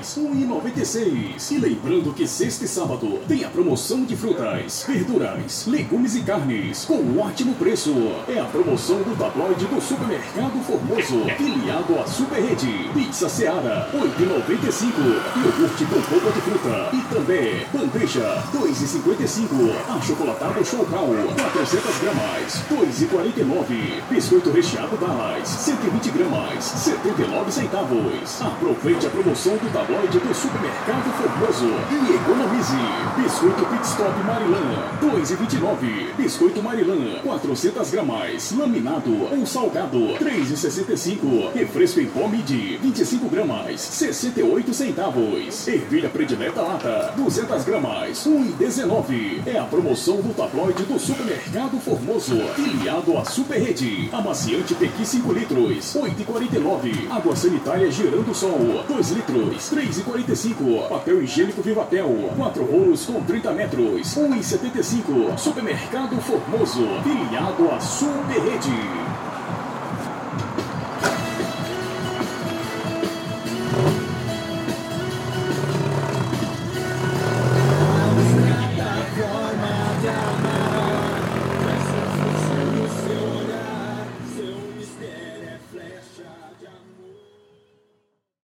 gramas, 1,96. E lembrando que sexta e sábado tem a promoção de frutas, verduras, legumes e carnes com um ótimo preço. É a promoção do tabloide do Supermercado Formoso, filiado à Super Rede. Pizza Seara, 8,95. Iogurte com polpa de fruta. E também bandeja, 2,55. Achocolatado Chocal, 400 gramas, 2,49. Biscoito recheado Balas, 120 gramas, 79 centavos. Aproveite a promoção do tabloide do Supermercado Formoso e economize. Biscoito Pit Stop Marilã, 2,29. Biscoito Marilã, 400 gramas, laminado ou salgado, 3,65. Refresco em pó midi, 25 gramas, 68 centavos. Ervilha predileta lata, 200 gramas, 1,19. É a promoção do tabloide do Supermercado Formoso, filiado à Super Rede. Amaciante Pequi 5 litros, 8,49. Água sanitária Girando Sol, 2 litros, 3,45. Papel higiênico Vivatel, 4 rolos com 30 metros, 1,75. Supermercado Formoso, filiado à Super Rede.